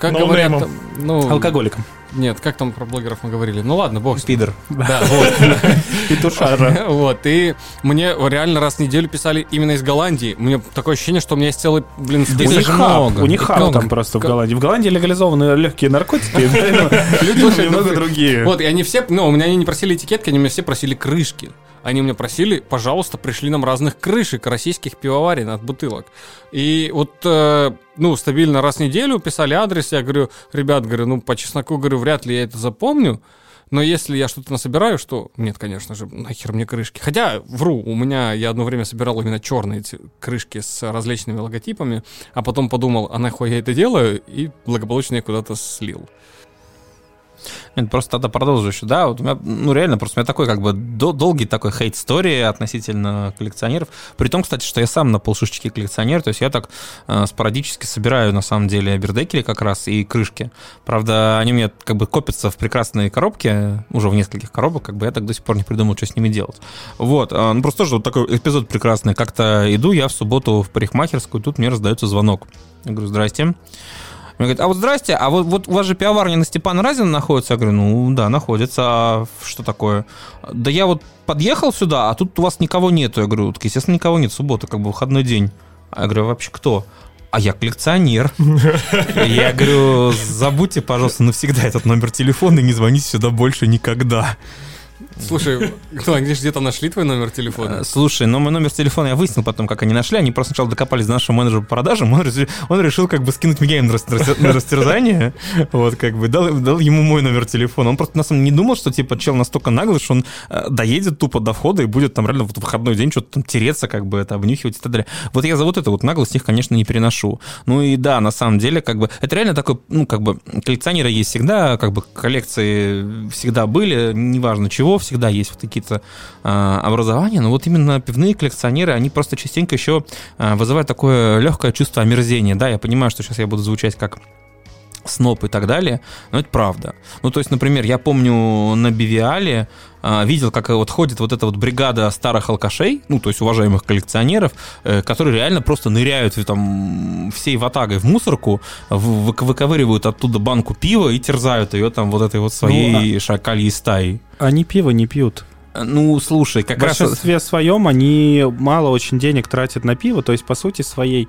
Как говорят, Ноунеймом. там, ну... Алкоголиком. Нет, как там про блогеров мы говорили? Ну ладно, бог. Пидор. Да, вот. Петушара. Вот, и мне реально раз в неделю писали именно из Голландии. У меня такое ощущение, что у меня есть целый, блин, У список. них же хаб, много. у них хаб там просто в Голландии. В Голландии легализованы легкие наркотики, люди немного ну, другие. Вот, и они все, ну, у меня они не просили этикетки, они меня все просили крышки. Они меня просили, пожалуйста, пришли нам разных крышек российских пивоварен от бутылок. И вот, э, ну, стабильно раз в неделю писали адрес, я говорю, ребят, говорю, ну, по чесноку, говорю, вряд ли я это запомню, но если я что-то насобираю, что... Нет, конечно же, нахер мне крышки. Хотя, вру, у меня, я одно время собирал именно черные эти крышки с различными логотипами, а потом подумал, а нахуй я это делаю, и благополучно я куда-то слил. Нет, просто тогда продолжу еще, да, вот у меня, ну, реально, просто у меня такой, как бы, до- долгий такой хейт-стори относительно коллекционеров, при том, кстати, что я сам на полшишечки коллекционер, то есть я так э, спорадически собираю, на самом деле, бердекели как раз и крышки. Правда, они у меня, как бы, копятся в прекрасные коробки, уже в нескольких коробок, как бы, я так до сих пор не придумал, что с ними делать. Вот, э, ну, просто тоже вот такой эпизод прекрасный. Как-то иду я в субботу в парикмахерскую, тут мне раздается звонок. Я говорю, здрасте. Мне говорят, а вот здрасте, а вот, вот у вас же пивоварня на Степана Разина находится? Я говорю, ну да, находится. А что такое? Да я вот подъехал сюда, а тут у вас никого нету. Я говорю, так, естественно, никого нет, суббота, как бы выходной день. А я говорю, «А вообще кто? А я коллекционер. Я говорю, забудьте, пожалуйста, навсегда этот номер телефона и не звоните сюда больше никогда. Слушай, ну, они же где-то нашли твой номер телефона. Э, Слушай, но мой номер телефона я выяснил потом, как они нашли. Они просто сначала докопались до нашего менеджера по продажам. Он, решил- он решил как бы скинуть меня им на, рас- на растерзание. Вот, как бы, дал, дал ему мой номер телефона. Он просто на самом деле не думал, что, типа, чел настолько наглый, что он э, доедет тупо до входа и будет там реально вот в выходной день что-то там тереться, как бы, это обнюхивать и так далее. Вот я за вот это вот наглость их, конечно, не переношу. Ну и да, на самом деле, как бы, это реально такой, ну, как бы, коллекционеры есть всегда, как бы, коллекции всегда были, неважно чего, всегда есть вот какие-то а, образования, но вот именно пивные коллекционеры, они просто частенько еще а, вызывают такое легкое чувство омерзения, да, я понимаю, что сейчас я буду звучать как сноп и так далее, но это правда. Ну, то есть, например, я помню на Бивиале видел, как вот ходит вот эта вот бригада старых алкашей, ну, то есть уважаемых коллекционеров, э, которые реально просто ныряют в, там всей ватагой в мусорку, в- вык- выковыривают оттуда банку пива и терзают ее там вот этой вот своей шакальей стаей. Они пиво не пьют. Э, Ну, слушай, как В раз... большинстве своем они мало очень денег тратят на пиво, то есть, по сути своей,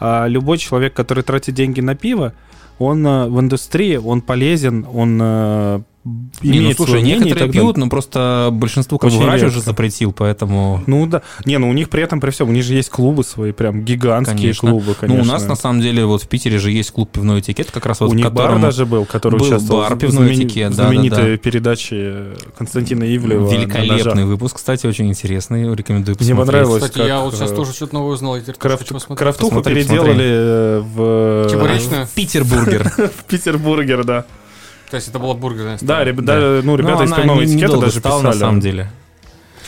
а, любой человек, который тратит деньги на пиво, он а, в индустрии, он полезен, он а, Не, ну, имеет слушай, свое мнение и некоторые так пьют, далее. но просто бы Очень врач уже запретил, поэтому... Ну да. Не, ну у них при этом, при всем, у них же есть клубы свои, прям гигантские Конечно. клубы, конечно. Ну, у нас на самом деле вот в Питере же есть клуб пивной этикет, как раз вот у в них бар даже был, который был участвовал бар в «Пивной знамени- этикет», в да, да, знаменитой передаче Константина Ивлева. великолепный выпуск, кстати, очень интересный, рекомендую Мне посмотреть. понравилось. Кстати, я как, вот сейчас э, тоже что-то новое узнал. Я теперь Крафт- хочу посмотреть. Крафтуху Посмотри, переделали посмотри. э, в... Чебуречную? Питербургер. В Петербургер, да. То есть это была бургерная Да, ребят- да, ну, ребята Но из пивного этикета даже писали. на самом деле.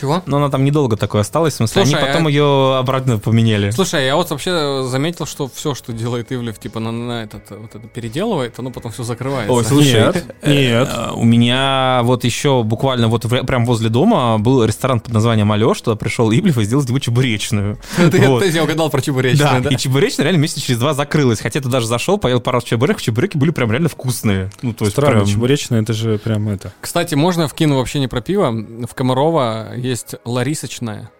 Чего? Но она там недолго такой осталась, в смысле, Слушай, они потом а- ее обратно поменяли. Слушай, я вот вообще заметил, что все, что делает Ивлев, типа на, на этот, вот это переделывает, оно потом все закрывается. Ой, слушай, Нет, э, нет. э, у меня вот еще буквально вот в- прям возле дома был ресторан под названием Алеш, туда пришел Ивлев и сделал ему чебуречную. Ты, я угадал про чебуречную, да? и чебуречная реально месяца через два закрылась. Хотя ты даже зашел, поел пару раз чебуреков, чебуреки были прям реально вкусные. Ну, то есть Странно, прям... чебуречная, это же прям это. Кстати, можно вкину вообще не про пиво. В Комарова есть Ларисочная.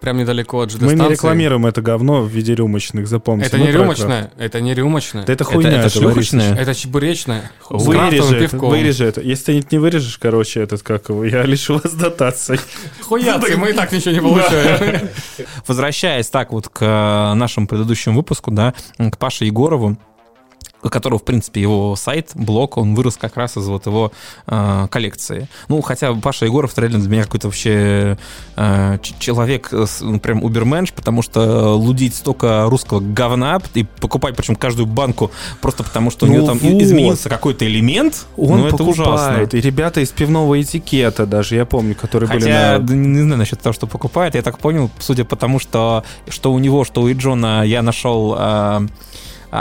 Прям недалеко от ЖД Мы не рекламируем это говно в виде рюмочных, запомните. Это не рюмочная, это не рюмочная. Да это Это, хуйня, это это шлюхочная? Это чебуречная. с Вырежи, это, вырежи это. Если ты не вырежешь, короче, этот, как его, я лишу вас дотации. Хуя ты, мы и так ничего не получаем. Возвращаясь так вот к э, нашему предыдущему выпуску, да, к Паше Егорову, у которого, в принципе, его сайт, блог, он вырос как раз из вот его э, коллекции. Ну, хотя Паша Егоров реально для меня какой-то вообще э, ч- человек, э, с- ну, прям уберменш, потому что лудить столько русского говна и покупать, причем каждую банку, просто потому что у Ну нее там и- вот. изменился какой-то элемент, Он ну, это ужасно. И ребята из пивного этикета даже, я помню, которые были Хотя, на... да не, знаю насчет того, что покупает, я так понял, судя по тому, что, что у него, что у Иджона я нашел а, а,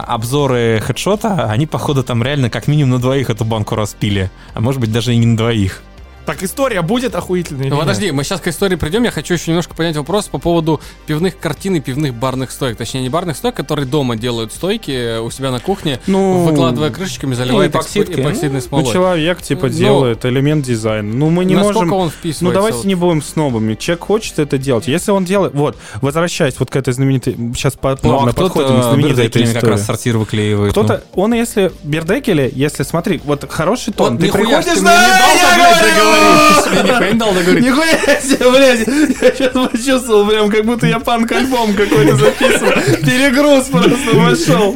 обзоры хедшота, они, походу, там реально как минимум на двоих эту банку распили, а может быть даже и не на двоих. Так история будет охуительная. Ну подожди, мы сейчас к истории придем. Я хочу еще немножко понять вопрос по поводу пивных картин и пивных барных стоек. Точнее, не барных стоек, которые дома делают стойки у себя на кухне, Ну, выкладывая крышечками, заливает эпоксидкой. эпоксидной ну, смолой. человек, типа, Ну, делает элемент дизайна. Ну, мы не Насколько можем... он вписывается? Ну, давайте вот? не будем снобами. Человек хочет это делать. Если он делает... Вот, возвращаясь вот к этой знаменитой... Сейчас по- Ну, плавно а подходим к знаменитой этой как раз сортир выклеивает. Кто-то, он если бердекели, если смотри, вот хороший тон, Вот ты приходишь, ты мне не дал я. Ты мне нихуя не дал договорить. Нихуя себе, блядь, я сейчас почувствовал прям, как будто я панк-альбом какой-то записывал. Перегруз просто вошел.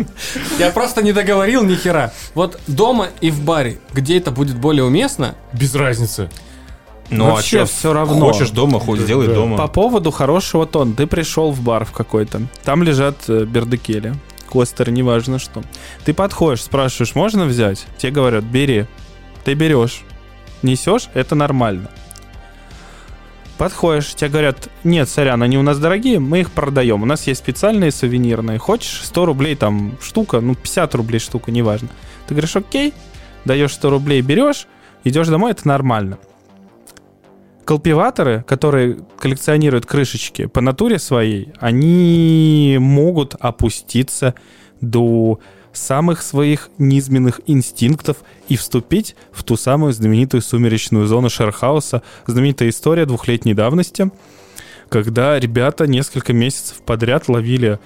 Я просто не договорил ни хера. Вот дома и в баре, где это будет более уместно, Без разницы. Ну, Вообще чё, всё равно. Хочешь дома, хоть сделай да. дома. По поводу хорошего тона. Ты пришел в бар в какой-то. Там лежат э, бердекели. Костеры, неважно что. Ты подходишь, спрашиваешь, можно взять? Тебе говорят, бери. ты берешь, несешь, это нормально. Подходишь, тебе говорят, нет, сорян, они у нас дорогие, мы их продаем. У нас есть специальные сувенирные. Хочешь 100 рублей там штука, ну 50 рублей штука, неважно. Ты говоришь, окей, даешь 100 рублей, берешь, идешь домой, это нормально. Колпиваторы, которые коллекционируют крышечки по натуре своей, они могут опуститься до самых своих низменных инстинктов и вступить в ту самую знаменитую сумеречную зону Шерхауса. Знаменитая история двухлетней давности, когда ребята несколько месяцев подряд ловили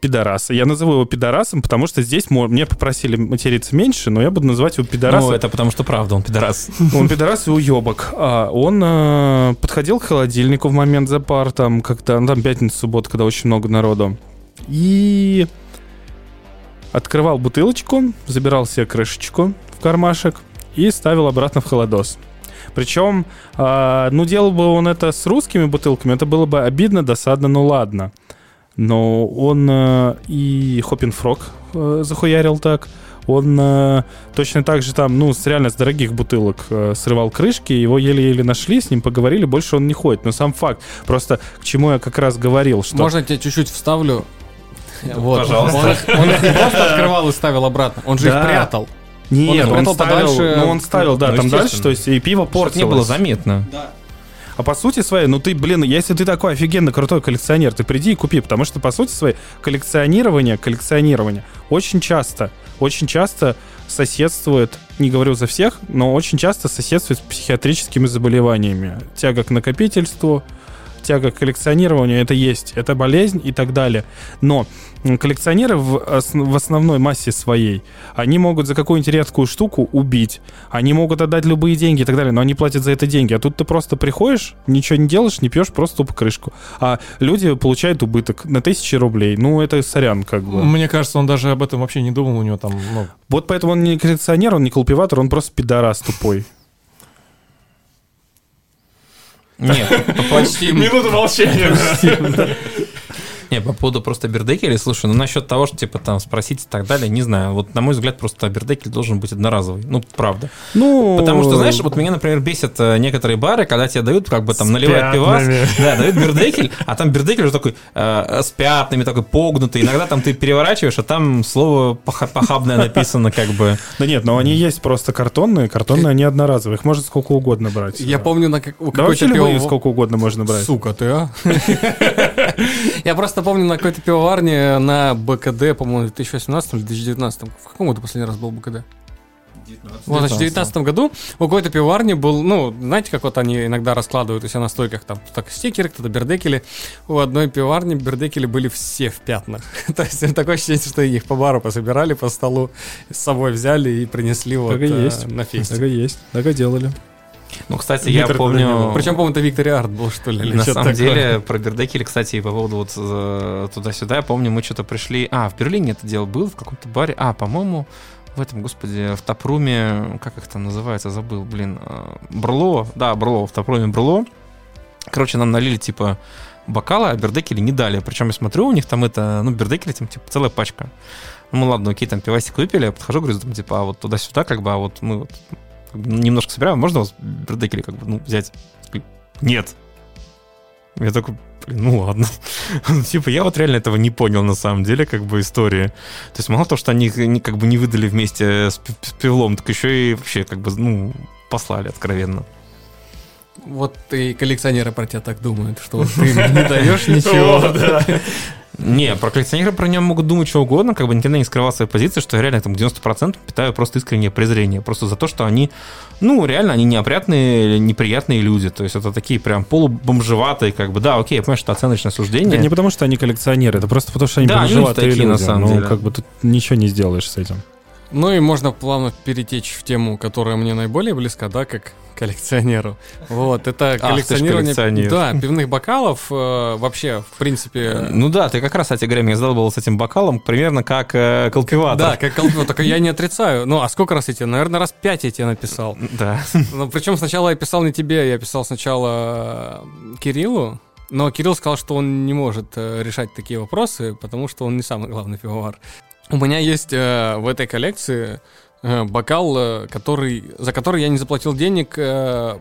пидораса. Я назову его пидорасом, потому что здесь мне попросили материться меньше, но я буду называть его пидорасом. Ну, это потому что правда, он пидорас. Он пидорас и уебок. А он э, подходил к холодильнику в момент запар, там, когда, ну, там пятница, суббота, когда очень много народу. И открывал бутылочку, забирал себе крышечку в кармашек и ставил обратно в холодос. Причем, а, ну, делал бы он это с русскими бутылками, это было бы обидно, досадно, ну ладно. Но он э, и Хоппинфрог э, захуярил так. Он э, точно так же там, ну, с реально с дорогих бутылок э, срывал крышки, его еле-еле нашли, с ним поговорили, больше он не ходит. Но сам факт, просто к чему я как раз говорил, что... Можно я тебя чуть-чуть вставлю? Вот. Пожалуйста. Он их, он их не просто открывал и ставил обратно, он же Да. их прятал. Нет, Он он, прятал ставил, подальше. ну, он ставил, да, Ну, там дальше, то есть и пиво Чтобы портилось. не было заметно. А по сути своей, ну ты, блин, если ты такой офигенно крутой коллекционер, ты приди и купи, потому что по сути своей коллекционирование, коллекционирование очень часто, очень часто соседствует, не говорю за всех, но очень часто соседствует с психиатрическими заболеваниями. Тяга к накопительству, тяга к коллекционированию, это есть, это болезнь и так далее. Но коллекционеры в, в основной массе своей, они могут за какую-нибудь редкую штуку убить, они могут отдать любые деньги и так далее, но они платят за это деньги. А тут ты просто приходишь, ничего не делаешь, не пьешь, просто тупо крышку. А люди получают убыток на тысячи рублей. Ну, это сорян, как бы. Мне кажется, он даже об этом вообще не думал, у него там, ну, Вот поэтому он не коллекционер, он не колпиватор, он просто пидорас тупой. Нет, Почти. Минута молчания. Не, по поводу просто бердекеля, слушай, ну насчет того, что типа там спросить и так далее, не знаю. Вот на мой взгляд, просто бердекель должен быть одноразовый. Ну, правда. Ну, Потому что, знаешь, вот меня, например, бесят э, некоторые бары, когда тебе дают, как бы там, наливают пивас, да, дают бердекель, а там бердекель уже такой э, с пятнами, такой погнутый. Иногда там ты переворачиваешь, а там слово поха- похабное написано, как бы. Да нет, но они есть просто картонные, картонные они одноразовые, их можно сколько угодно брать. Я помню, на как, какой-то пиво... сколько угодно можно брать. Сука ты, а? Я просто помню на какой-то пивоварне на БКД, по-моему, в 2018 или 2019. В каком году последний раз был БКД? Вот, значит, в 2019 году у какой-то пивоварни был, ну, знаете, как вот они иногда раскладывают у себя на стойках, там, так, стикеры, кто-то бердекели. У одной пивоварни бердекели были все в пятнах. То есть такое ощущение, что их по бару пособирали, по столу, с собой взяли и принесли вот Так и э, есть. на фесте. Так и есть, так и делали. Ну, кстати, я не было. помню... Причем, по-моему, это Виктори Арт был, что ли, На самом такое. деле, про бердекели, кстати, по поводу вот э, туда-сюда, я помню, мы что-то пришли... А, в Берлине это дело был, в каком-то баре. А, по-моему, в этом, господи, в Тапруме, как их там называется, забыл, блин, э, Брло, да, Брло, в Тапруме Брло. Короче, нам налили, типа, бокалы, а бердекели не дали. Причем я смотрю, у них там это, ну, бердекели там, типа, целая пачка. Ну, ладно, окей, там пивасик выпили, я подхожу, говорю, там, типа, а вот туда-сюда, как бы, а вот мы вот, как бы, немножко собираем, можно вас бердекели, как бы, ну, взять? Нет. Я такой, ну ладно. Ну, Типа, я вот реально этого не понял на самом деле, как бы, истории. То есть мало того, что они, они как бы не выдали вместе с, с пивлом, так еще и вообще, как бы, ну, послали откровенно. Вот и коллекционеры про тебя так думают, что ты им не даешь ничего. Не, про коллекционеры про него могут думать что угодно, как бы никогда не скрывал своей позиции, что я реально там 90% питаю просто искреннее презрение. Просто за то, что они, ну, реально, они неопрятные, неприятные люди. То есть это такие прям полубомжеватые, как бы, да, окей, я понимаю, что это оценочное суждение. Это не потому, что они коллекционеры, это просто потому, что они Да, они бомжеватые такие, на люди. самом ну, деле. как бы тут ничего не сделаешь с этим. Ну и можно плавно перетечь в тему, которая мне наиболее близка, да, как коллекционеру. Вот, это коллекционирование коллекционер. да, пивных бокалов. э, вообще, в принципе... Ну да, ты как раз, кстати говоря, меня задал с этим бокалом примерно как э, колпиватор. Да, как колпиво, только я не отрицаю. Ну, а сколько раз я тебе? Наверное, раз пять я тебе написал. Да. Ну, причем сначала я писал не тебе, я писал сначала э, Кириллу, но Кирилл сказал, что он не может э, решать такие вопросы, потому что он не самый главный пивовар. У меня есть э, в этой коллекции э, бокал, э, который, за который я не заплатил денег э,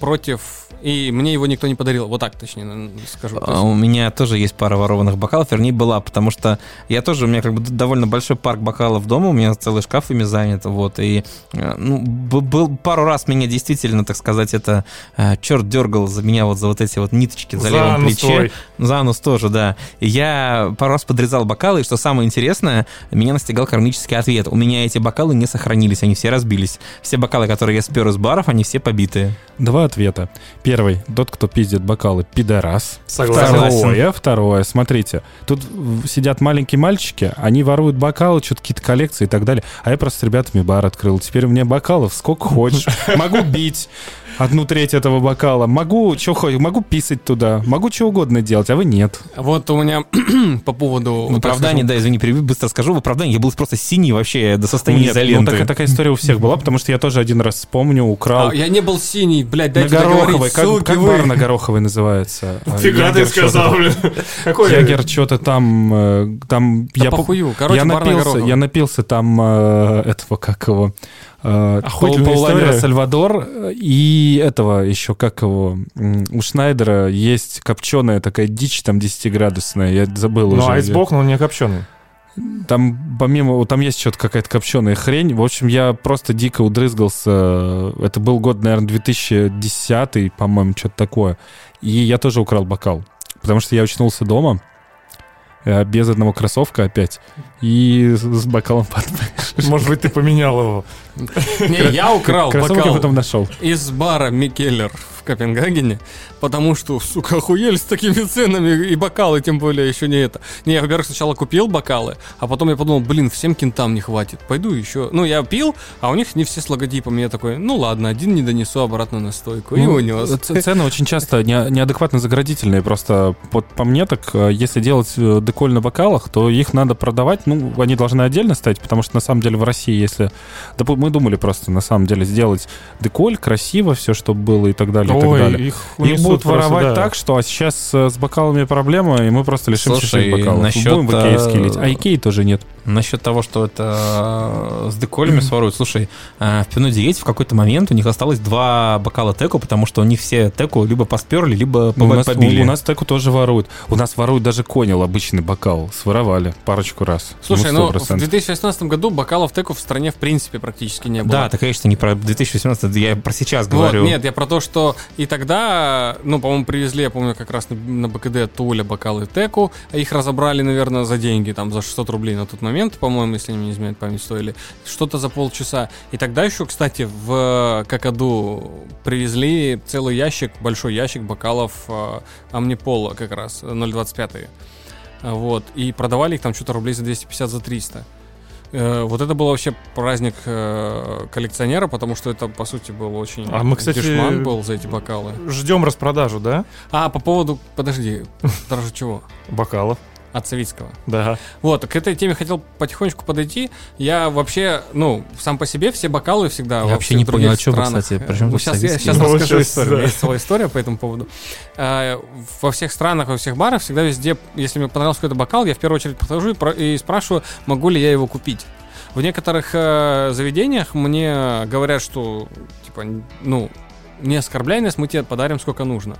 против... И мне его никто не подарил. Вот так, точнее, скажу. То А, У меня тоже есть пара ворованных бокалов, вернее, была, потому что я тоже, у меня как бы довольно большой парк бокалов дома, у меня целый шкаф ими занят, вот, и, э, ну, был пару раз меня действительно, так сказать, это э, черт дергал за меня вот за вот эти вот ниточки за, За левом плече. За нос тоже, да. Я пару раз подрезал бокалы, и что самое интересное, меня настигал кармический ответ. У меня эти бокалы не сохранились, они все разбились. Все бокалы, которые я спер из баров, они все побитые. Два ответа. Первый, тот, кто пиздит бокалы, пидорас. Согласен. Второе, второе, смотрите, тут сидят маленькие мальчики, они воруют бокалы, что-то какие-то коллекции и так далее, а я просто с ребятами бар открыл. Теперь у меня бокалов сколько хочешь. Могу бить одну треть этого бокала, могу, что хочешь, могу писать туда, могу что угодно делать, а вы нет. Вот у меня по поводу... В оправдании, да, извини, перебью, быстро скажу, в оправдании я был просто синий вообще до состояния Нет, изоленты. ну, так- такая история у всех была, потому что я тоже один раз вспомню, украл. А, я не был синий, блядь, на дайте Гороховой, договорить, как, суки как вы. бар на Гороховой называется? Фига ты сказал, там. блин. Какой Ягер что-то там, э, там Да я, по- похую. Короче, я на напился, Гороховой. я напился там э, этого как его э, Охуительная Пол- Паула история. Сальвадор и этого еще как его у Шнайдера есть копченая такая дичь там 10-градусная, я забыл Ну, уже. айсбок, но он не копченый. Там помимо, там есть что-то какая-то копченая хрень. В общем, я просто дико удрызгался. Это был год, наверное, 2010, по-моему, что-то такое. И я тоже украл бокал. Потому что я очнулся дома, э, без одного кроссовка опять, и с, бокалом под Может быть, ты поменял его. Не, я украл бокал потом нашел. из бара Микеллер в Копенгагене, потому что, сука, охуели с такими ценами, и бокалы тем более еще не это. Не, я, во-первых, сначала купил бокалы, а потом я подумал, блин, всем кентам не хватит, пойду еще. Ну, я пил, а у них не все с логотипом, я такой, ну ладно, один не донесу обратно на стойку, и Ну, унес. Цены очень часто не- неадекватно заградительные. Просто вот по мне так, э, если делать э, деколь на бокалах, то их надо продавать. Ну, они должны отдельно стоять, потому что на самом деле в России, если... допу- мы думали просто на самом деле сделать деколь, красиво все, чтобы было и так далее, и так далее. Ой, их Их будут просто, воровать да. так, что а сейчас э, с бокалами проблема, и мы просто лишимся Слушай, всех бокалов. насчет, Будем в икеевские э, лить. А икеи тоже нет. Насчет того, что это э, с деколями своруют. Слушай, э, в пивной диете в какой-то момент у них осталось два бокала теку, потому что у них все теку либо посперли, либо Ну, у, нас, побили. у, у нас теку тоже воруют. У нас воруют даже конил, обычный бокал. Своровали парочку раз. Слушай, ну, в 100%. 2018 году бокалов теку в стране в принципе практически не было. Да, ты, конечно, не про 2018, я про сейчас Вот, говорю. нет, я про то, что и тогда, ну, по-моему, привезли, я помню, как раз на, на БКД Туля бокалы Теку, а их разобрали, наверное, за деньги, там, за 600 рублей на тот момент, по-моему, если не изменяет память, стоили что-то за полчаса. И тогда еще, кстати, в Какаду привезли целый ящик, большой ящик бокалов э, Амнипола как раз, 0,25. Вот, и продавали их там что-то рублей за 250, за 300. Э, Вот это был вообще праздник э, коллекционера, потому что это, по сути, был очень... А мы, кстати, дешман был за эти бокалы. Ждем распродажу, да? А, по поводу... Подожди, даже чего? Бокалов. От Савицкого. Да. Вот, к этой теме хотел потихонечку подойти. Я вообще, ну, сам по себе все бокалы всегда Я во вообще не понял, о чем странах- кстати, при чем Ну, сейчас, я, сейчас Ну, расскажу щас, историю. да. Есть целая история по этому поводу. А, Во всех странах, во всех барах всегда везде, если мне понравился какой-то бокал, я в первую очередь подхожу и, и спрашиваю, могу ли я его купить. В некоторых э, заведениях мне говорят, что, типа, ну, не оскорбляй нас, мы тебе подарим сколько нужно.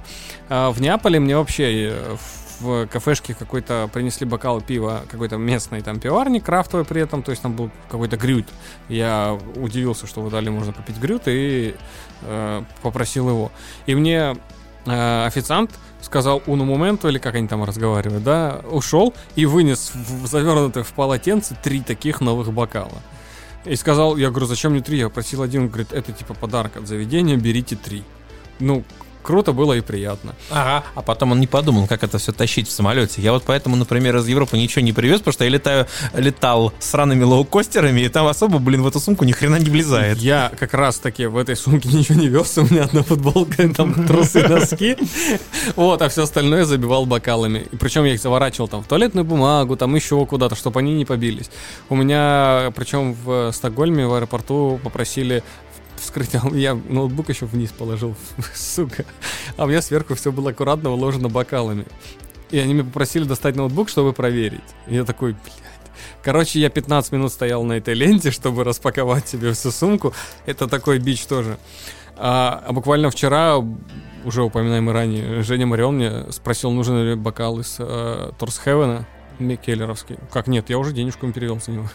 А в Неаполе мне вообще э, в кафешке какой-то принесли бокал пива, какой-то местный там пиварник, крафтовый при этом, то есть там был какой-то грют. Я удивился, что вы дали можно попить грют, и э, попросил его. И мне э, официант сказал уну моменту, или как они там разговаривают, да, ушел и вынес в, завернутых в полотенце три таких новых бокала. И сказал, я говорю, зачем мне три? Я просил один, говорит, это типа подарок от заведения, берите три. Ну, круто было и приятно. Ага. А потом он не подумал, как это все тащить в самолете. Я вот поэтому, например, из Европы ничего не привез, потому что я летаю, летал с сраными лоукостерами, и там особо, блин, в эту сумку ни хрена не влезает. Я как раз таки в этой сумке ничего не вез, у меня одна футболка, там трусы, носки, вот, а все остальное забивал бокалами. И причем я их заворачивал там в туалетную бумагу, там еще куда-то, чтобы они не побились. У меня, причем в Стокгольме в аэропорту попросили вскрыть, а я ноутбук еще вниз положил, сука. А у меня сверху все было аккуратно уложено бокалами. И они меня попросили достать ноутбук, чтобы проверить. И я такой, блядь. Короче, я 15 минут стоял на этой ленте, чтобы распаковать себе всю сумку. Это такой бич тоже. А, а буквально вчера, уже упоминаемый ранее, Женя Марион мне спросил, нужен ли бокал из э, Торс Хевена. Как нет, я уже денежку им перевел за него.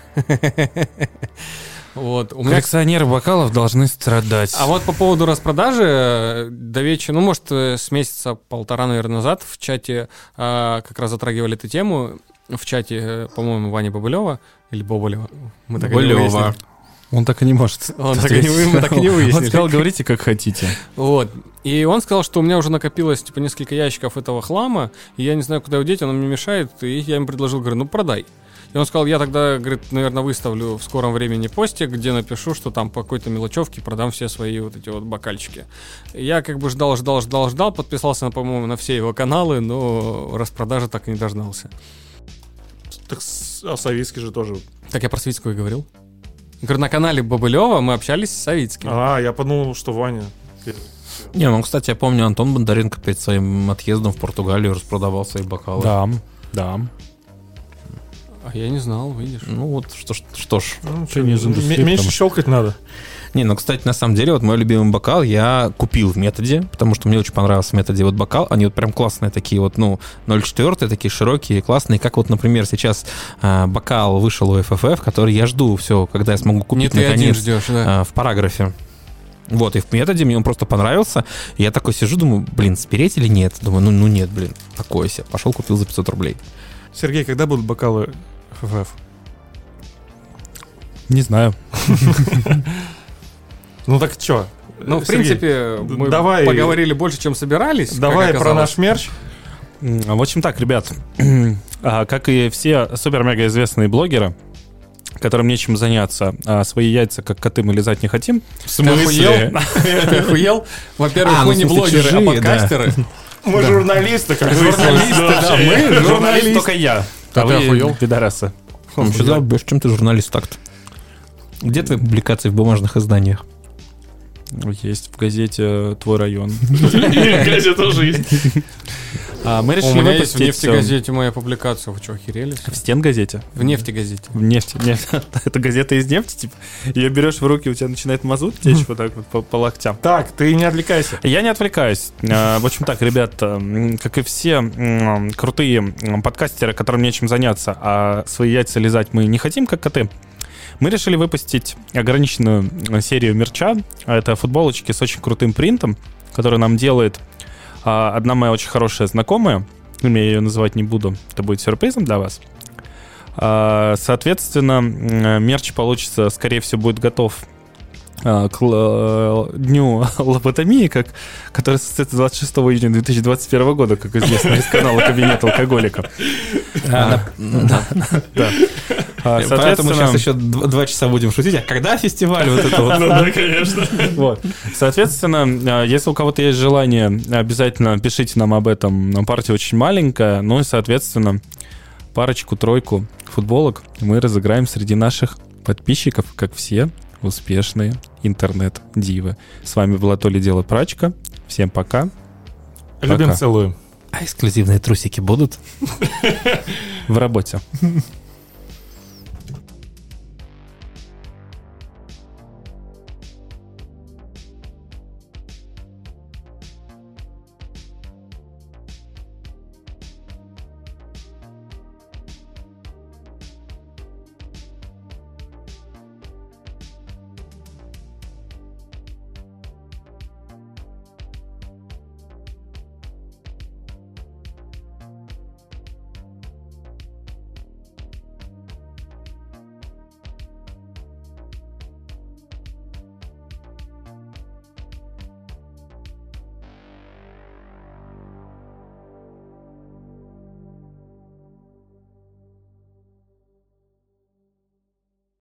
Вот. У меня Коллекционеры бокалов должны страдать. а вот по поводу распродажи, до вечера, ну, может, э, с месяца полтора, наверное, назад в чате э, как раз затрагивали эту тему. В чате, э, по-моему, Ваня Бобылева или Боболева. Мы так Бобылева. Он так и не может. Он так и не мы так и не выяснили. Он сказал, говорите, как хотите. Вот. И он сказал, что у меня уже накопилось, типа, несколько ящиков этого хлама, и я не знаю, куда его деть, он мне мешает, и я ему предложил, говорю, ну, продай. И он сказал, я тогда, говорит, наверное, выставлю в скором времени постик, где напишу, что там по какой-то мелочевке продам все свои вот эти вот бокальчики. Я как бы ждал, ждал, ждал, ждал, подписался, на, по-моему, на все его каналы, но распродажи так и не дождался. Так с- а Савицкий же тоже. Так я про Свицкого и говорил. Говорю, на канале Бобылева мы общались с Савицким. А, я подумал, что Ваня. Не, ну, кстати, я помню, Антон Бондаренко перед своим отъездом в Португалию распродавал свои бокалы. Да, да. А я не знал, видишь. Ну вот, что, ж- что ж. Ну, Ты не из индустрии, меньше потому щелкать надо. Не, ну, кстати, на самом деле, вот мой любимый бокал я купил в методе, потому что мне очень понравился в методе вот бокал. Они вот прям классные такие вот, ну, 0,4, такие широкие, классные. Как вот, например, сейчас а, бокал вышел у FFF, который я жду все, когда я смогу Не купить один наконец ждешь, да. а, в параграфе. Вот, и в методе мне он просто понравился. И я такой сижу, думаю, блин, спереть или нет? Думаю, ну, ну нет, блин, такое себе. Пошел, купил за 500 рублей. Сергей, когда будут бокалы ФФ? Не знаю. Ну так что? Ну, в принципе, мы поговорили больше, чем собирались. Давай про наш мерч. В общем так, ребят, а, как и все супер-мега известные блогеры, которым нечем заняться, а свои яйца, как коты, мы лизать не хотим. В охуел? Ты охуел? Во-первых, А, ну, мы в не смысле, блогеры, а подкастеры. Мы журналисты, как Журналисты, да, мы Журналист журналисты. только я. А ты вы охуел? пидорасы. Ну, больше, чем ты журналист так-то? Где твои публикации в бумажных изданиях? Есть в газете «Твой район». Газета тоже есть. А, Мы У решили меня есть в э, нефтегазете моя публикация. Вы что, охерели? В стенгазете? В нефтегазете. В нефти. Нефть. Это газета из нефти, типа. Ее берешь в руки, у тебя начинает мазут течь вот так вот по, по локтям. Так, ты не отвлекайся. Я не отвлекаюсь. А, В общем так, ребята, м, как и все крутые подкастеры, которым нечем заняться, а свои яйца лизать мы не хотим, как коты, мы решили выпустить ограниченную серию мерча. Это футболочки с очень крутым принтом, который нам делает одна моя очень хорошая знакомая. Имя я ее называть не буду. Это будет сюрпризом для вас. А, Соответственно, мерч получится, скорее всего, будет готов а, к л- дню лоботомии, как, который состоится 26 июня 2021 года, как известно, из канала «Кабинет алкоголика». А, да. Да. А, Поэтому сейчас еще два, часа будем шутить. А когда фестиваль вот это вот? Да, конечно. вот. Соответственно, а, если у кого-то есть желание, обязательно пишите нам об этом. Партия очень маленькая, ну и, соответственно, парочку-тройку футболок мы разыграем среди наших подписчиков, как все успешные интернет-дивы. С вами была То ли Дело Прачка. Всем пока. Любим, Пока. целуем. А эксклюзивные трусики будут? В работе.